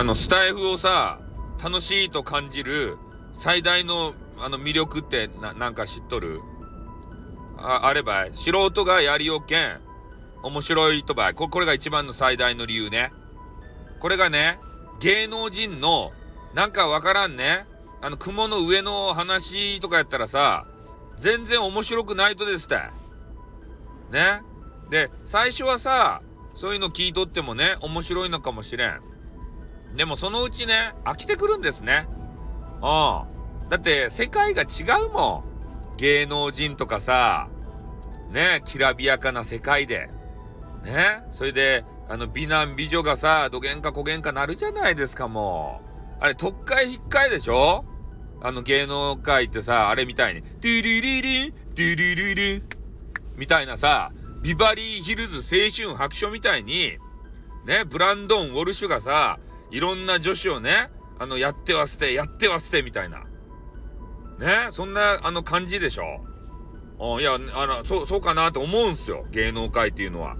あの、スタイフをさ、楽しいと感じる最大の、あの、魅力ってな、なんか知っとる？あ、あればい。素人がやりよけん。面白いとばい。ここれが一番の最大の理由ね。これがね、芸能人の、なんかわからんね。あの、雲の上の話とかやったらさ、全然面白くないとですって。ね。で、最初はさ、そういうの聞いとってもね、面白いのかもしれん。でもそのうちね、飽きてくるんですね。うん。だって世界が違うもん。芸能人とかさ、ね、きらびやかな世界で。ね、それで、あの、美男美女がさ、どげんかこげんかなるじゃないですか、もう。あれ、特会引っかえでしょ？あの、芸能界ってさ、あれみたいに、ドゥルルル、ドゥルルル、みたいなさ、ビバリーヒルズ青春白書みたいに、ね、ブランドン・ウォルシュがさ、いろんな女子をね、あの、やっては捨て、やっては捨て、みたいな。ね、そんな、あの、感じでしょ？いや、あの、そう、そうかなと思うんすよ。芸能界っていうのは。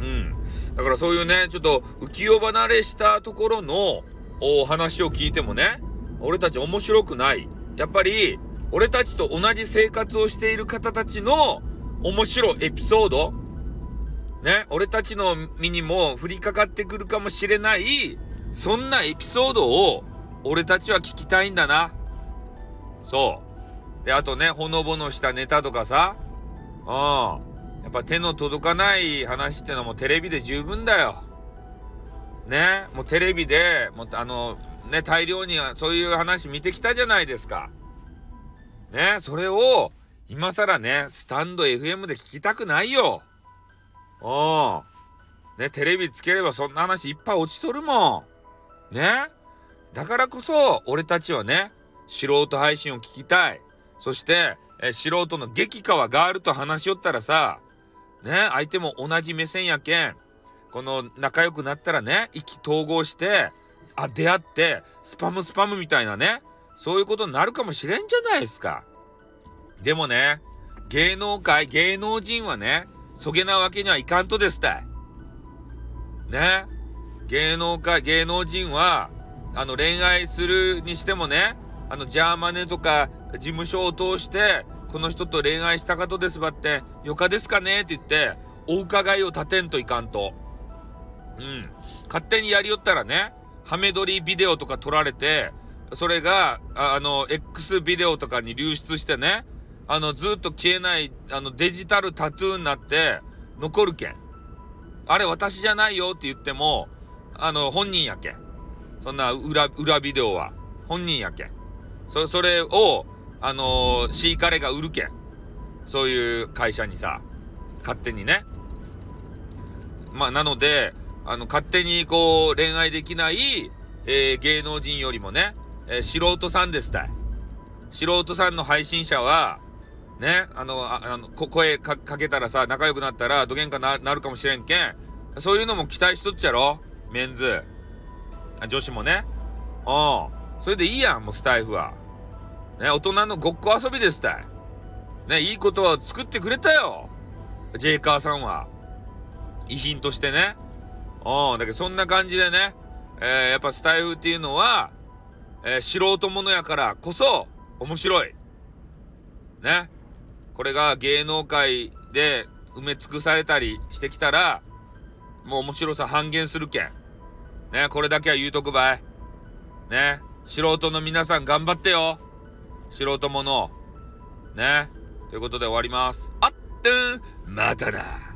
うん。だからそういうね、ちょっと浮世離れしたところのお話を聞いてもね、俺たち面白くない。やっぱり、俺たちと同じ生活をしている方たちの面白いエピソードね、俺たちの身にも降りかかってくるかもしれない、そんなエピソードを俺たちは聞きたいんだな。そう。で、あとね、ほのぼのしたネタとかさ、うん。やっぱ手の届かない話ってのはもうテレビで十分だよ。ね、もうテレビで、もうあの、ね、大量にはそういう話見てきたじゃないですか。ね、それを、今更ね、スタンド FM で聞きたくないよ。うん。ね、テレビつければそんな話いっぱい落ちとるもん。ね。だからこそ、俺たちはね、素人配信を聞きたい。そして、え素人の激川ガールと話しよったらさ、ね、相手も同じ目線やけん、この仲良くなったらね、意気投合して、あ、出会って、スパムスパムみたいなね、そういうことになるかもしれんじゃないですか。でもね、芸能界、芸能人はね、そげなわけにはいかんとですたい。ね。芸能界、芸能人は、あの、恋愛するにしてもね、あの、ジャーマネとか、事務所を通して、この人と恋愛したかとですばって、よかですかねって言って、お伺いを立てんといかんと。うん。勝手にやりよったらね、ハメ撮りビデオとか撮られて、それが、あの、X ビデオとかに流出してね、あの、ずっと消えない、あの、デジタルタトゥーになって、残るけん。あれ私じゃないよって言っても、あの、本人やけん。そんな裏、裏ビデオは。本人やけん。そ、それを、あのー、シーカレが売るけん。そういう会社にさ、勝手にね。まあ、なので、あの、勝手にこう、恋愛できない、えー、芸能人よりもね、えー、素人さんですたい。素人さんの配信者は、ね、あの、ああの声かけたらさ、仲良くなったら、どげんかななるかもしれんけん、そういうのも期待しとっちゃろメンズ。女子もね。うん。それでいいやん、もうスタイフは。ね、大人のごっこ遊びですたい。ね、いいことは作ってくれたよ。ジェイカーさんは。遺品としてね。うん、だけどそんな感じでね、えー、やっぱスタイフっていうのは、えー、素人者やからこそ面白い。ね。これが芸能界で埋め尽くされたりしてきたら、もう面白さ半減するけん。ね、これだけは言うとくばい。ね、素人の皆さん頑張ってよ。素人者。ね。ということで終わります。あってんまたな。